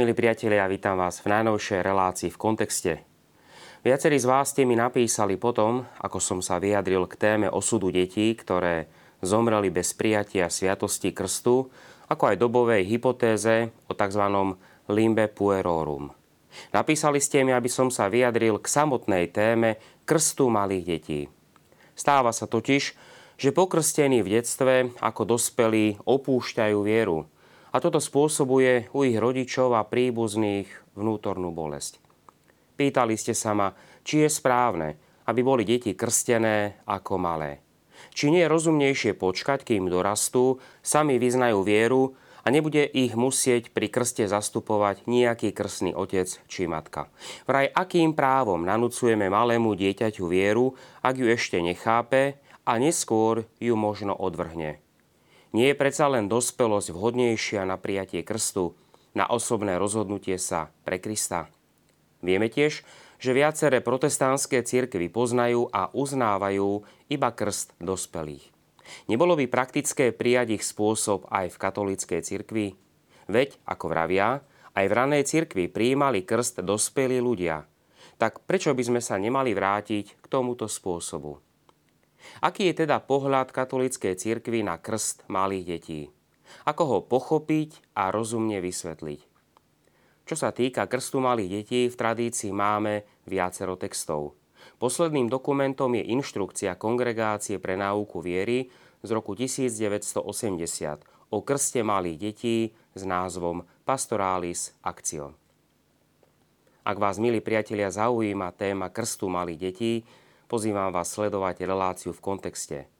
Milí priatelia, vítam vás v najnovšej relácii v kontexte. Viacerí z vás ste mi napísali potom, ako som sa vyjadril k téme osudu detí, ktoré zomreli bez prijatia sviatosti krstu, ako aj dobovej hypotéze o tzv. limbe puerorum. Napísali ste mi, aby som sa vyjadril k samotnej téme krstu malých detí. Stáva sa totiž, že pokrstení v detstve ako dospelí opúšťajú vieru, a toto spôsobuje u ich rodičov a príbuzných vnútornú bolesť. Pýtali ste sa ma, či je správne, aby boli deti krstené ako malé. Či nie je rozumnejšie počkať, kým dorastú, sami vyznajú vieru a nebude ich musieť pri krste zastupovať nejaký krstný otec či matka. Vraj akým právom nanúcujeme malému dieťaťu vieru, ak ju ešte nechápe a neskôr ju možno odvrhne. Nie je predsa len dospelosť vhodnejšia na prijatie krstu, na osobné rozhodnutie sa pre Krista. Vieme tiež, že viaceré protestantské cirkvy poznajú a uznávajú iba krst dospelých. Nebolo by praktické prijať ich spôsob aj v katolíckej cirkvi? Veď, ako vravia, aj v ranej cirkvi prijímali krst dospelí ľudia. Tak prečo by sme sa nemali vrátiť k tomuto spôsobu? Aký je teda pohľad katolíckej cirkvi na krst malých detí? Ako ho pochopiť a rozumne vysvetliť? Čo sa týka krstu malých detí, v tradícii máme viacero textov. Posledným dokumentom je inštrukcia Kongregácie pre náuku viery z roku 1980 o krste malých detí s názvom Pastoralis Actio. Ak vás, milí priatelia, zaujíma téma krstu malých detí, Pozývam vás sledovať reláciu v kontexte.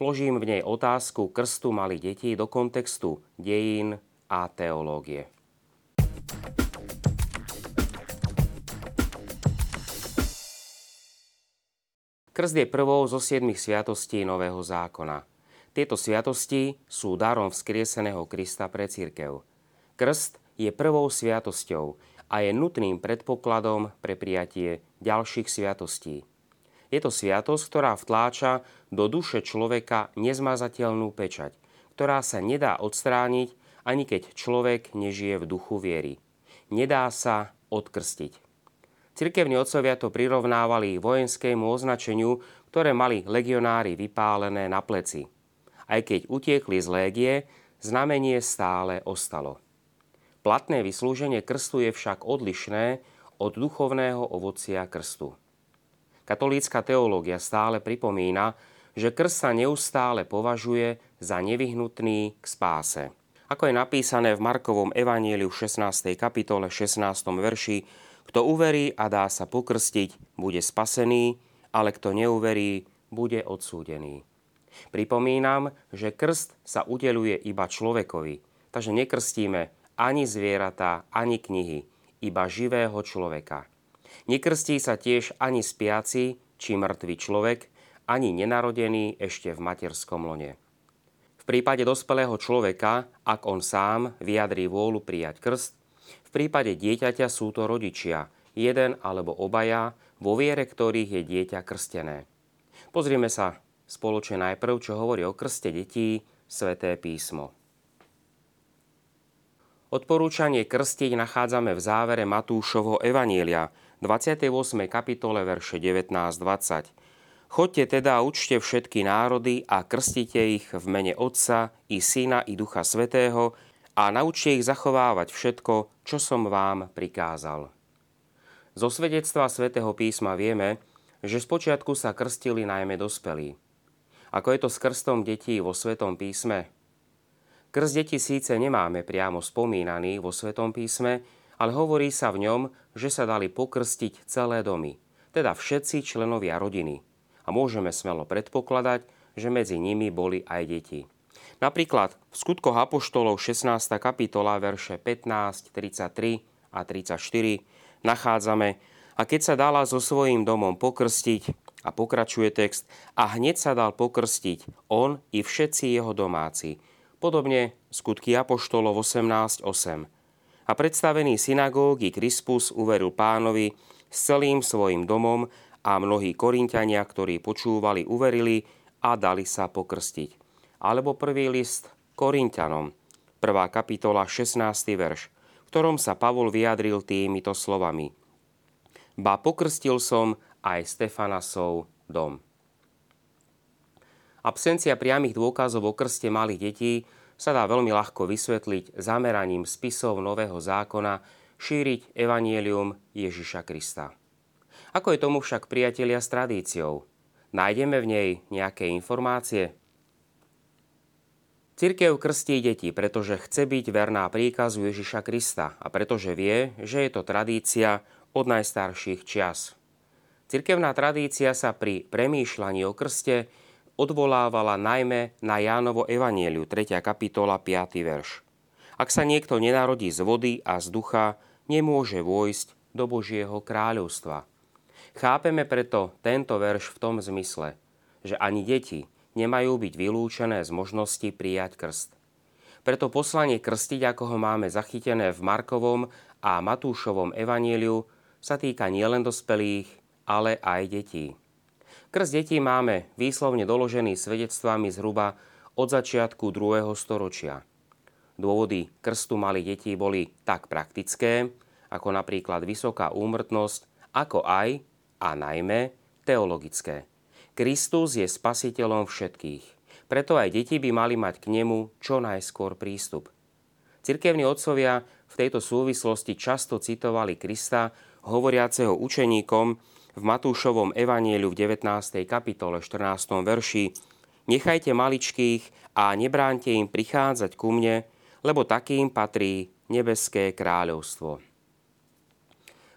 Vložím v nej otázku krstu malých detí do kontextu dejín a teológie. Krst je prvou zo siedmých sviatostí Nového zákona. Tieto sviatosti sú darom vzkrieseného Krista pre církev. Krst je prvou sviatosťou a je nutným predpokladom pre prijatie ďalších sviatostí. Je to sviatosť, ktorá vtláča do duše človeka nezmazateľnú pečať, ktorá sa nedá odstrániť, ani keď človek nežije v duchu viery. Nedá sa odkrstiť. Cirkevní otcovia to prirovnávali vojenskému označeniu, ktoré mali legionári vypálené na pleci. Aj keď utiekli z légie, znamenie stále ostalo. Platné vyslúženie krstu je však odlišné od duchovného ovocia krstu. Katolícka teológia stále pripomína, že krst sa neustále považuje za nevyhnutný k spáse. Ako je napísané v Markovom evaníliu v 16. kapitole 16. verši, kto uverí a dá sa pokrstiť, bude spasený, ale kto neuverí, bude odsúdený. Pripomínam, že krst sa udeluje iba človekovi, takže nekrstíme ani zvieratá, ani knihy, iba živého človeka. Nekrstí sa tiež ani spiaci či mŕtvý človek, ani nenarodený ešte v materskom lone. V prípade dospelého človeka, ak on sám vyjadrí vôľu prijať krst, v prípade dieťaťa sú to rodičia, jeden alebo obaja, vo viere ktorých je dieťa krstené. Pozrieme sa spoločne najprv, čo hovorí o krste detí Sveté písmo. Odporúčanie krstiť nachádzame v závere Matúšovho Evanília, 28. kapitole verše 19-20. Chodte teda a učte všetky národy a krstite ich v mene Otca i Syna i Ducha Svetého a naučte ich zachovávať všetko, čo som vám prikázal. Zo svedectva svätého písma vieme, že spočiatku sa krstili najmä dospelí. Ako je to s krstom detí vo Svetom písme? Krst detí síce nemáme priamo spomínaný vo Svetom písme, ale hovorí sa v ňom, že sa dali pokrstiť celé domy, teda všetci členovia rodiny. A môžeme smelo predpokladať, že medzi nimi boli aj deti. Napríklad v skutkoch Apoštolov 16. kapitola verše 15, 33 a 34 nachádzame a keď sa dala so svojím domom pokrstiť, a pokračuje text, a hneď sa dal pokrstiť on i všetci jeho domáci. Podobne skutky Apoštolov 18.8 a predstavený synagógy Krispus uveril pánovi s celým svojim domom a mnohí korinťania, ktorí počúvali, uverili a dali sa pokrstiť. Alebo prvý list Korinťanom, 1. kapitola, 16. verš, v ktorom sa Pavol vyjadril týmito slovami. Ba pokrstil som aj Stefanasov dom. Absencia priamých dôkazov o krste malých detí sa dá veľmi ľahko vysvetliť zameraním spisov Nového zákona šíriť evanielium Ježiša Krista. Ako je tomu však priatelia s tradíciou? Nájdeme v nej nejaké informácie? Cirkev krstí deti, pretože chce byť verná príkazu Ježiša Krista a pretože vie, že je to tradícia od najstarších čias. Cirkevná tradícia sa pri premýšľaní o krste odvolávala najmä na Jánovo evanieliu, 3. kapitola, 5. verš. Ak sa niekto nenarodí z vody a z ducha, nemôže vojsť do Božieho kráľovstva. Chápeme preto tento verš v tom zmysle, že ani deti nemajú byť vylúčené z možnosti prijať krst. Preto poslanie krstiť, ako ho máme zachytené v Markovom a Matúšovom evanieliu, sa týka nielen dospelých, ale aj detí. Krst detí máme výslovne doložený svedectvami zhruba od začiatku 2. storočia. Dôvody krstu malých detí boli tak praktické, ako napríklad vysoká úmrtnosť, ako aj a najmä teologické. Kristus je spasiteľom všetkých. Preto aj deti by mali mať k nemu čo najskôr prístup. Cirkevní otcovia v tejto súvislosti často citovali Krista, hovoriaceho učeníkom, v Matúšovom evanieliu v 19. kapitole 14. verši Nechajte maličkých a nebránte im prichádzať ku mne, lebo takým patrí nebeské kráľovstvo.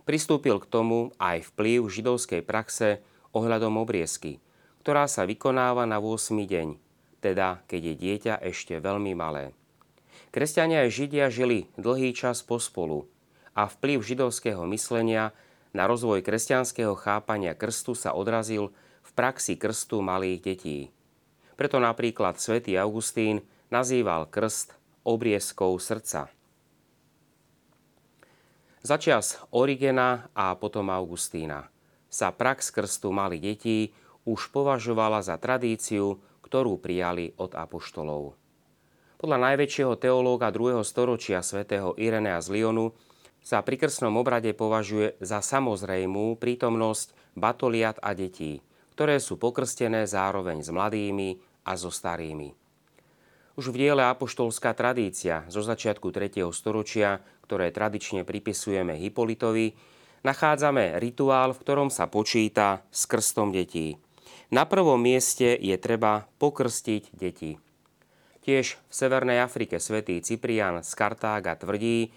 Pristúpil k tomu aj vplyv židovskej praxe ohľadom obriezky, ktorá sa vykonáva na 8. deň, teda keď je dieťa ešte veľmi malé. Kresťania a Židia žili dlhý čas pospolu a vplyv židovského myslenia na rozvoj kresťanského chápania krstu sa odrazil v praxi krstu malých detí. Preto napríklad svätý Augustín nazýval krst obriezkou srdca. Začias Origena a potom Augustína sa prax krstu malých detí už považovala za tradíciu, ktorú prijali od apoštolov. Podľa najväčšieho teológa 2. storočia svätého Irenea z Lyonu sa pri krstnom obrade považuje za samozrejmú prítomnosť batoliat a detí, ktoré sú pokrstené zároveň s mladými a so starými. Už v diele Apoštolská tradícia zo začiatku 3. storočia, ktoré tradične pripisujeme Hipolitovi, nachádzame rituál, v ktorom sa počíta s krstom detí. Na prvom mieste je treba pokrstiť deti. Tiež v Severnej Afrike svätý Cyprian z Kartága tvrdí,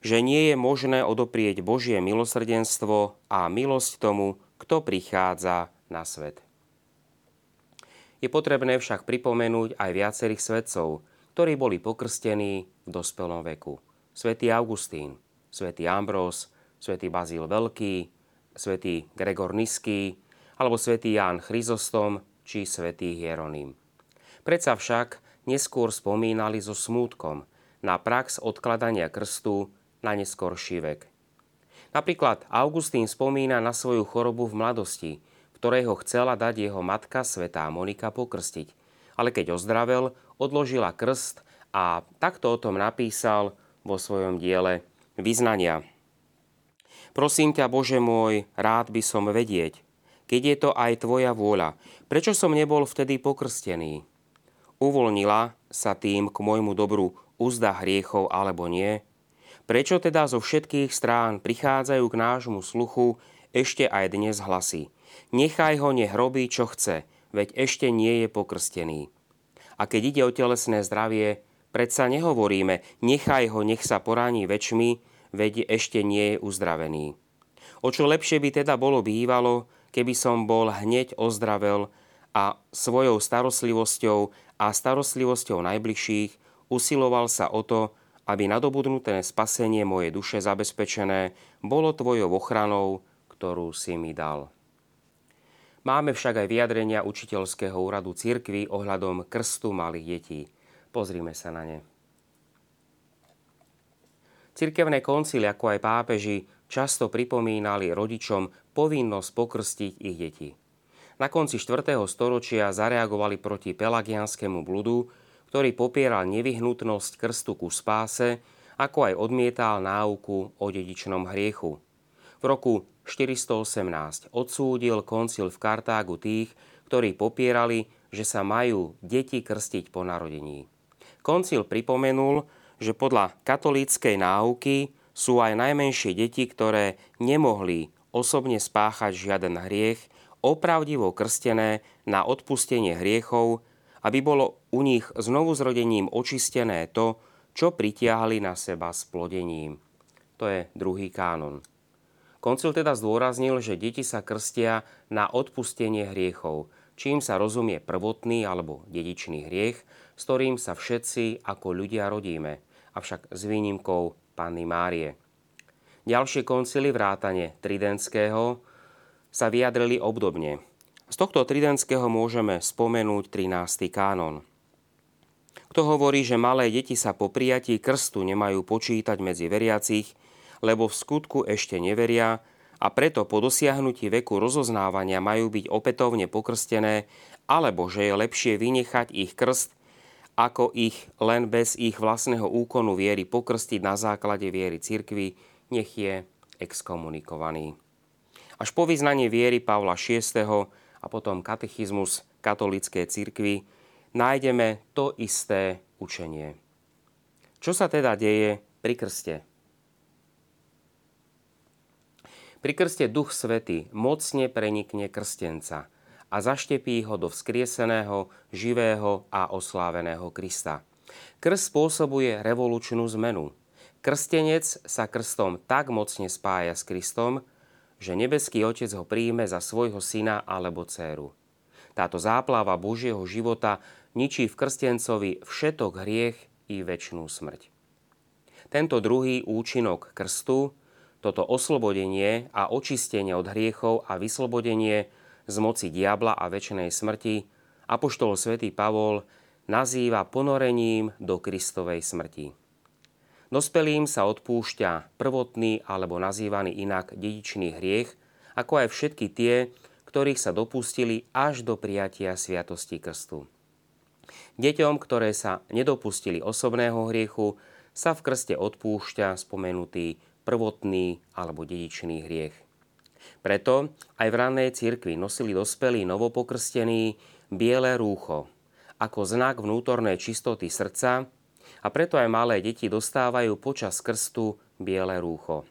že nie je možné odoprieť Božie milosrdenstvo a milosť tomu, kto prichádza na svet. Je potrebné však pripomenúť aj viacerých svetcov, ktorí boli pokrstení v dospelom veku. Svetý Augustín, svätý Ambrós, svätý Bazíl Veľký, svätý Gregor Niský, alebo svätý Ján Chryzostom či svätý Hieronym. Predsa však neskôr spomínali so smútkom na prax odkladania krstu na neskorší vek. Napríklad Augustín spomína na svoju chorobu v mladosti, ktorej ho chcela dať jeho matka svetá Monika pokrstiť. Ale keď ozdravel, odložila krst a takto o tom napísal vo svojom diele Vyznania. Prosím ťa, Bože môj, rád by som vedieť, keď je to aj Tvoja vôľa, prečo som nebol vtedy pokrstený? Uvolnila sa tým k môjmu dobru úzda hriechov alebo nie? Prečo teda zo všetkých strán prichádzajú k nášmu sluchu ešte aj dnes hlasy? Nechaj ho, nech robí, čo chce, veď ešte nie je pokrstený. A keď ide o telesné zdravie, predsa nehovoríme, nechaj ho, nech sa poráni väčšmi, veď ešte nie je uzdravený. O čo lepšie by teda bolo bývalo, keby som bol hneď ozdravel a svojou starostlivosťou a starostlivosťou najbližších usiloval sa o to, aby nadobudnuté spasenie mojej duše zabezpečené bolo tvojou ochranou, ktorú si mi dal. Máme však aj vyjadrenia učiteľského úradu cirkvy ohľadom krstu malých detí. Pozrime sa na ne. Cirkevné koncily, ako aj pápeži, často pripomínali rodičom povinnosť pokrstiť ich deti. Na konci 4. storočia zareagovali proti pelagianskému bludu, ktorý popieral nevyhnutnosť krstu ku spáse ako aj odmietal náuku o dedičnom hriechu. V roku 418 odsúdil koncil v Kartágu tých, ktorí popierali, že sa majú deti krstiť po narodení. Koncil pripomenul, že podľa katolíckej náuky sú aj najmenšie deti, ktoré nemohli osobne spáchať žiaden hriech, opravdivo krstené na odpustenie hriechov, aby bolo u nich znovu zrodením očistené to, čo pritiahli na seba splodením. To je druhý kánon. Koncil teda zdôraznil, že deti sa krstia na odpustenie hriechov, čím sa rozumie prvotný alebo dedičný hriech, s ktorým sa všetci ako ľudia rodíme, avšak s výnimkou Panny Márie. Ďalšie koncily vrátane Tridentského sa vyjadrili obdobne. Z tohto Tridentského môžeme spomenúť 13. kánon. Kto hovorí, že malé deti sa po prijatí krstu nemajú počítať medzi veriacich, lebo v skutku ešte neveria a preto po dosiahnutí veku rozoznávania majú byť opätovne pokrstené, alebo že je lepšie vynechať ich krst, ako ich len bez ich vlastného úkonu viery pokrstiť na základe viery cirkvy, nech je exkomunikovaný. Až po vyznanie viery Pavla VI. A potom katechizmus katolíckej cirkvi nájdeme to isté učenie. Čo sa teda deje pri krste? Pri krste Duch Svety mocne prenikne krstenca a zaštepí ho do vzkrieseného, živého a osláveného Krista. Krst spôsobuje revolučnú zmenu. Krstenec sa krstom tak mocne spája s Kristom, že nebeský Otec ho príjme za svojho syna alebo dceru. Táto záplava Božieho života ničí v krstencovi všetok hriech i väčšnú smrť. Tento druhý účinok krstu toto oslobodenie a očistenie od hriechov a vyslobodenie z moci diabla a väčšnej smrti apoštol svätý Pavol nazýva ponorením do Kristovej smrti. Dospelým sa odpúšťa prvotný alebo nazývaný inak dedičný hriech, ako aj všetky tie, ktorých sa dopustili až do prijatia sviatosti krstu. Deťom, ktoré sa nedopustili osobného hriechu, sa v krste odpúšťa spomenutý prvotný alebo dedičný hriech. Preto aj v rannej cirkvi nosili dospelí novopokrstení biele rúcho ako znak vnútornej čistoty srdca a preto aj malé deti dostávajú počas krstu biele rúcho.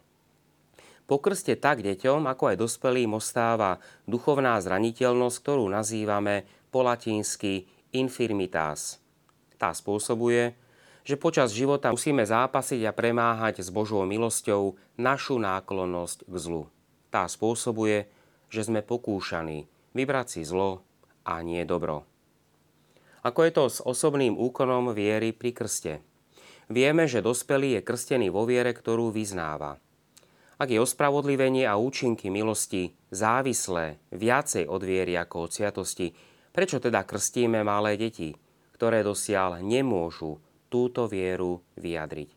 Po krste tak deťom, ako aj dospelým ostáva duchovná zraniteľnosť, ktorú nazývame po latinsky infirmitas. Tá spôsobuje, že počas života musíme zápasiť a premáhať s Božou milosťou našu náklonnosť k zlu. Tá spôsobuje, že sme pokúšaní vybrať si zlo a nie dobro. Ako je to s osobným úkonom viery pri krste? Vieme, že dospelý je krstený vo viere, ktorú vyznáva. Ak je ospravodlivenie a účinky milosti závislé viacej od viery ako od sviatosti, prečo teda krstíme malé deti, ktoré dosiaľ nemôžu túto vieru vyjadriť.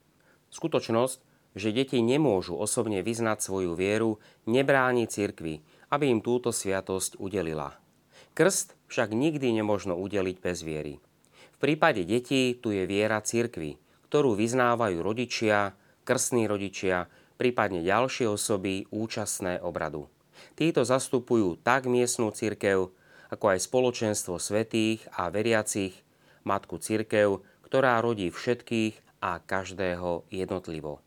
Skutočnosť, že deti nemôžu osobne vyznať svoju vieru, nebráni cirkvi, aby im túto sviatosť udelila. Krst však nikdy nemožno udeliť bez viery. V prípade detí tu je viera cirkvi, ktorú vyznávajú rodičia, krstní rodičia, prípadne ďalšie osoby účastné obradu. Títo zastupujú tak miestnú cirkev, ako aj spoločenstvo svetých a veriacich, matku cirkev, ktorá rodí všetkých a každého jednotlivo.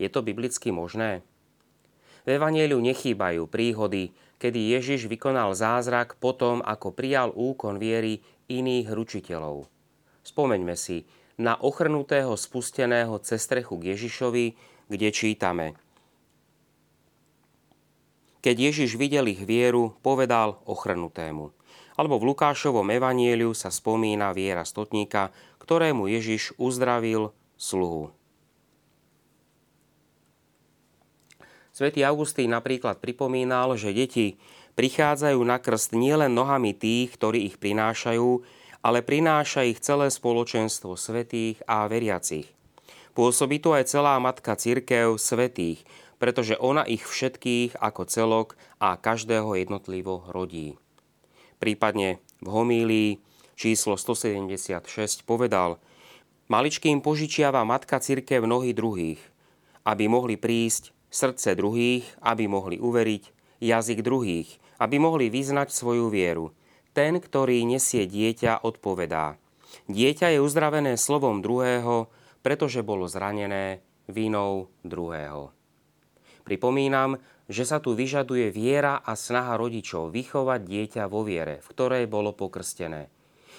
Je to biblicky možné? V Evangeliu nechýbajú príhody, kedy Ježiš vykonal zázrak potom, ako prijal úkon viery iných ručiteľov. Spomeňme si na ochrnutého spusteného cez strechu k Ježišovi, kde čítame. Keď Ježiš videl ich vieru, povedal ochrnutému. Alebo v Lukášovom evanieliu sa spomína viera stotníka, ktorému Ježiš uzdravil sluhu. Svetý Augustín napríklad pripomínal, že deti prichádzajú na krst nielen nohami tých, ktorí ich prinášajú, ale prináša ich celé spoločenstvo svetých a veriacich. Pôsobí tu aj celá matka cirkev svetých, pretože ona ich všetkých ako celok a každého jednotlivo rodí. Prípadne v homílii číslo 176 povedal, Maličkým požičiava matka cirkev mnohých druhých, aby mohli prísť srdce druhých, aby mohli uveriť, jazyk druhých, aby mohli vyznať svoju vieru. Ten, ktorý nesie dieťa, odpovedá. Dieťa je uzdravené slovom druhého, pretože bolo zranené vinou druhého. Pripomínam, že sa tu vyžaduje viera a snaha rodičov vychovať dieťa vo viere, v ktorej bolo pokrstené.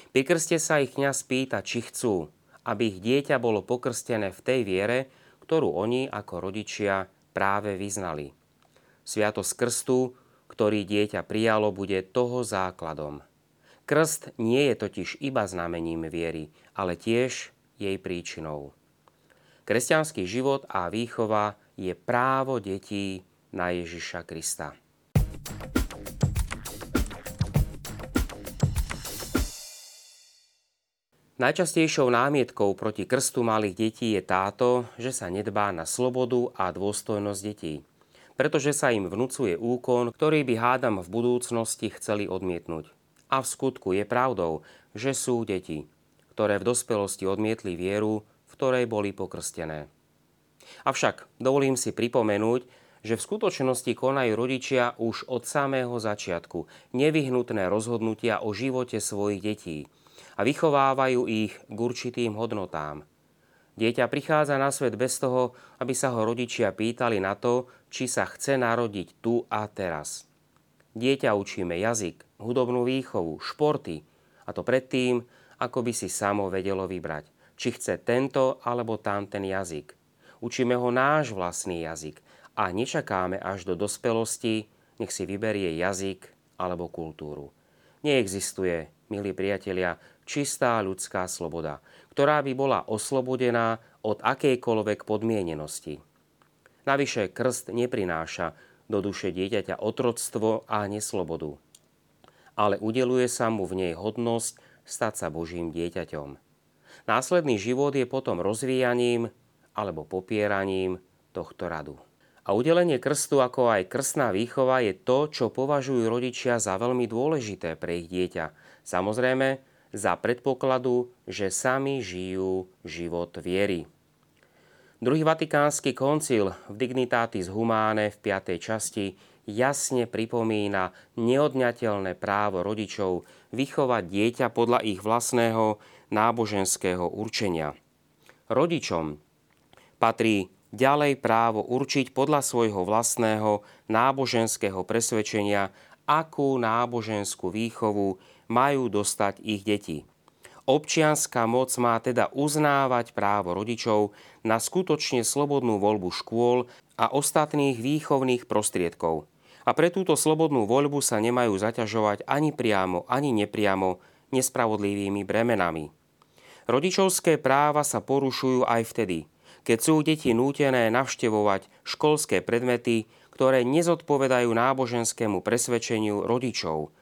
Pri krste sa ich kňaz pýta, či chcú, aby ich dieťa bolo pokrstené v tej viere, ktorú oni ako rodičia práve vyznali. Sviatosť krstu, ktorý dieťa prijalo, bude toho základom. Krst nie je totiž iba znamením viery, ale tiež jej príčinou. Kresťanský život a výchova je právo detí na Ježiša Krista. Najčastejšou námietkou proti krstu malých detí je táto, že sa nedbá na slobodu a dôstojnosť detí, pretože sa im vnúcuje úkon, ktorý by hádam v budúcnosti chceli odmietnúť. A v skutku je pravdou, že sú deti, ktoré v dospelosti odmietli vieru, v ktorej boli pokrstené. Avšak dovolím si pripomenúť, že v skutočnosti konajú rodičia už od samého začiatku nevyhnutné rozhodnutia o živote svojich detí a vychovávajú ich k určitým hodnotám. Dieťa prichádza na svet bez toho, aby sa ho rodičia pýtali na to, či sa chce narodiť tu a teraz. Dieťa učíme jazyk, hudobnú výchovu, športy, a to predtým, ako by si samo vedelo vybrať, či chce tento alebo tamten jazyk. Učíme ho náš vlastný jazyk a nečakáme až do dospelosti, nech si vyberie jazyk alebo kultúru. Neexistuje, milí priatelia, čistá ľudská sloboda, ktorá by bola oslobodená od akejkoľvek podmienenosti. Navyše krst neprináša do duše dieťaťa otroctvo a neslobodu, ale udeluje sa mu v nej hodnosť stať sa Božím dieťaťom. Následný život je potom rozvíjaním alebo popieraním tohto radu. A udelenie krstu, ako aj krstná výchova, je to, čo považujú rodičia za veľmi dôležité pre ich dieťa. Samozrejme, za predpokladu, že sami žijú život viery. Druhý vatikánsky koncil v Dignitatis Humane v 5. časti jasne pripomína neodňateľné právo rodičov vychovať dieťa podľa ich vlastného náboženského určenia. Rodičom patrí ďalej právo určiť podľa svojho vlastného náboženského presvedčenia, akú náboženskú výchovu majú dostať ich deti. Občianská moc má teda uznávať právo rodičov na skutočne slobodnú voľbu škôl a ostatných výchovných prostriedkov. A pre túto slobodnú voľbu sa nemajú zaťažovať ani priamo, ani nepriamo nespravodlivými bremenami. Rodičovské práva sa porušujú aj vtedy, keď sú deti nútené navštevovať školské predmety, ktoré nezodpovedajú náboženskému presvedčeniu rodičov,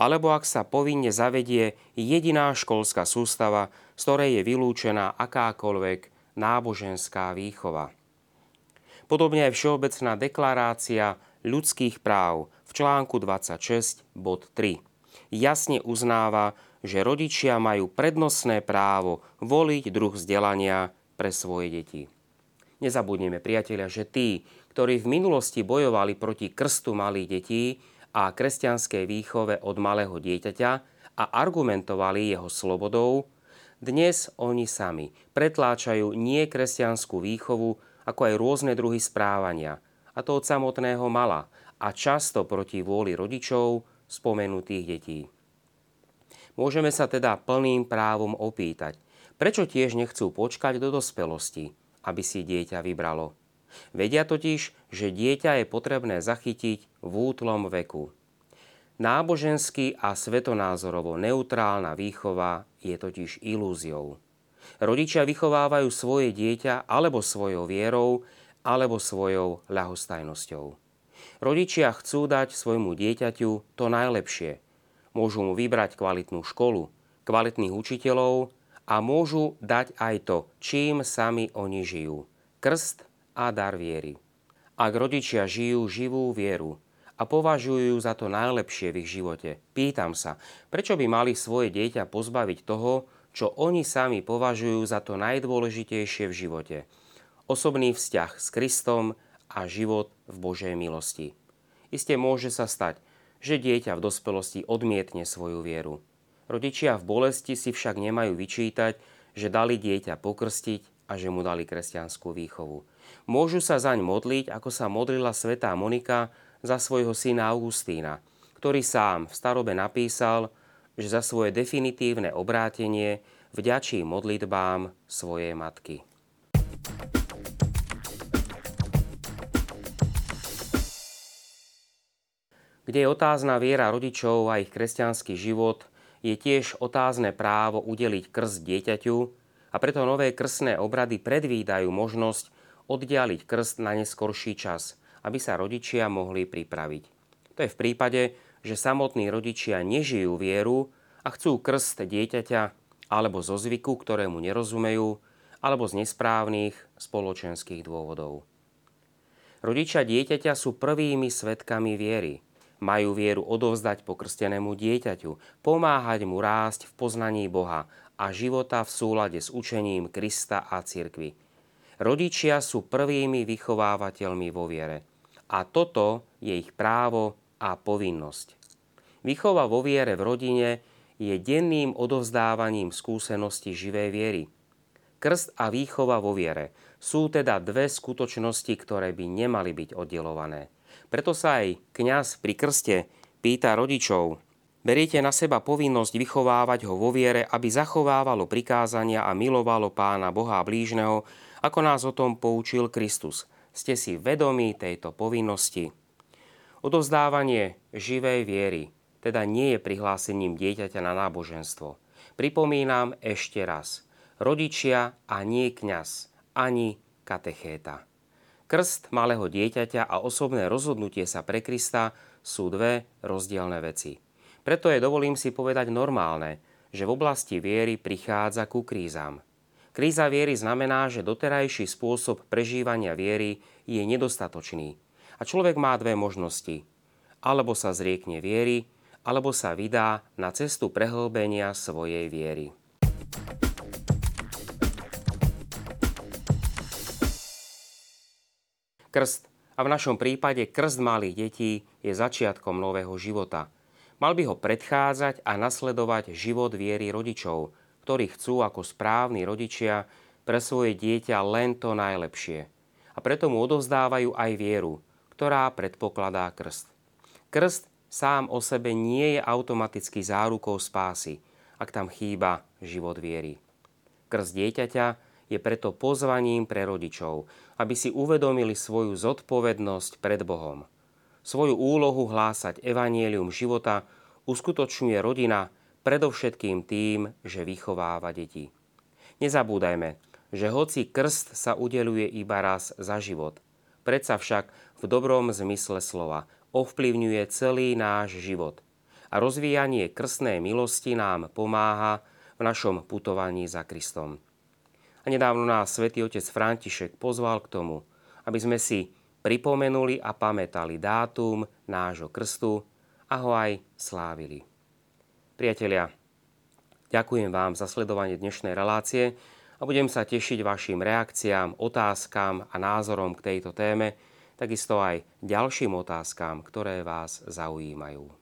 alebo ak sa povinne zavedie jediná školská sústava, z ktorej je vylúčená akákoľvek náboženská výchova. Podobne aj Všeobecná deklarácia ľudských práv v článku 26 bod 3 jasne uznáva, že rodičia majú prednostné právo voliť druh vzdelania pre svoje deti. Nezabudneme, priatelia, že tí, ktorí v minulosti bojovali proti krstu malých detí a kresťanskej výchove od malého dieťaťa a argumentovali jeho slobodou, dnes oni sami pretláčajú nie kresťanskú výchovu, ako aj rôzne druhy správania, a to od samotného mala a často proti vôli rodičov spomenutých detí. Môžeme sa teda plným právom opýtať – Prečo tiež nechcú počkať do dospelosti, aby si dieťa vybralo? Vedia totiž, že dieťa je potrebné zachytiť v útlom veku. Nábožensky a svetonázorovo neutrálna výchova je totiž ilúziou. Rodičia vychovávajú svoje dieťa alebo svojou vierou, alebo svojou ľahostajnosťou. Rodičia chcú dať svojmu dieťaťu to najlepšie. Môžu mu vybrať kvalitnú školu, kvalitných učiteľov a môžu dať aj to, čím sami oni žijú. Krst a dar viery. Ak rodičia žijú živú vieru a považujú za to najlepšie v ich živote, pýtam sa, prečo by mali svoje dieťa pozbaviť toho, čo oni sami považujú za to najdôležitejšie v živote. Osobný vzťah s Kristom a život v Božej milosti. Isté môže sa stať, že dieťa v dospelosti odmietne svoju vieru. Rodičia v bolesti si však nemajú vyčítať, že dali dieťa pokrstiť a že mu dali kresťanskú výchovu. Môžu sa zaň modliť, ako sa modlila svätá Monika za svojho syna Augustína, ktorý sám v starobe napísal, že za svoje definitívne obrátenie vďačí modlitbám svojej matky. Kde je otázna viera rodičov a ich kresťanský život, je tiež otázne právo udeliť krst dieťaťu a preto nové krstné obrady predvídajú možnosť oddialiť krst na neskorší čas, aby sa rodičia mohli pripraviť. To je v prípade, že samotní rodičia nežijú vieru a chcú krst dieťaťa alebo zo zvyku, ktorému nerozumejú, alebo z nesprávnych spoločenských dôvodov. Rodičia dieťaťa sú prvými svetkami viery – majú vieru odovzdať pokrstenému dieťaťu, pomáhať mu rásť v poznaní Boha a života v súlade s učením Krista a cirkvy. Rodičia sú prvými vychovávateľmi vo viere. A toto je ich právo a povinnosť. Vychova vo viere v rodine je denným odovzdávaním skúsenosti živej viery. Krst a výchova vo viere sú teda dve skutočnosti, ktoré by nemali byť oddelované. Preto sa aj kňaz pri krste pýta rodičov, beriete na seba povinnosť vychovávať ho vo viere, aby zachovávalo prikázania a milovalo pána Boha a blížneho, ako nás o tom poučil Kristus. Ste si vedomí tejto povinnosti. Odovzdávanie živej viery teda nie je prihlásením dieťaťa na náboženstvo. Pripomínam ešte raz. Rodičia a nie kňaz, ani katechéta. Krst malého dieťaťa a osobné rozhodnutie sa pre Krista sú dve rozdielne veci. Preto je, dovolím si povedať, normálne, že v oblasti viery prichádza ku krízam. Kríza viery znamená, že doterajší spôsob prežívania viery je nedostatočný. A človek má dve možnosti. Alebo sa zriekne viery, alebo sa vydá na cestu prehlbenia svojej viery. Krst, a v našom prípade krst malých detí, je začiatkom nového života. Mal by ho predchádzať a nasledovať život viery rodičov, ktorí chcú ako správni rodičia pre svoje dieťa len to najlepšie. A preto mu odovzdávajú aj vieru, ktorá predpokladá krst. Krst sám o sebe nie je automaticky zárukou spásy, ak tam chýba život viery. Krst dieťaťa je preto pozvaním pre rodičov, aby si uvedomili svoju zodpovednosť pred Bohom. Svoju úlohu hlásať evanielium života uskutočňuje rodina predovšetkým tým, že vychováva deti. Nezabúdajme, že hoci krst sa udeluje iba raz za život, predsa však v dobrom zmysle slova ovplyvňuje celý náš život. A rozvíjanie krstnej milosti nám pomáha v našom putovaní za Kristom. A nedávno nás svätý otec František pozval k tomu, aby sme si pripomenuli a pamätali dátum nášho krstu a ho aj slávili. Priatelia, ďakujem vám za sledovanie dnešnej relácie a budem sa tešiť vašim reakciám, otázkam a názorom k tejto téme, takisto aj ďalším otázkam, ktoré vás zaujímajú.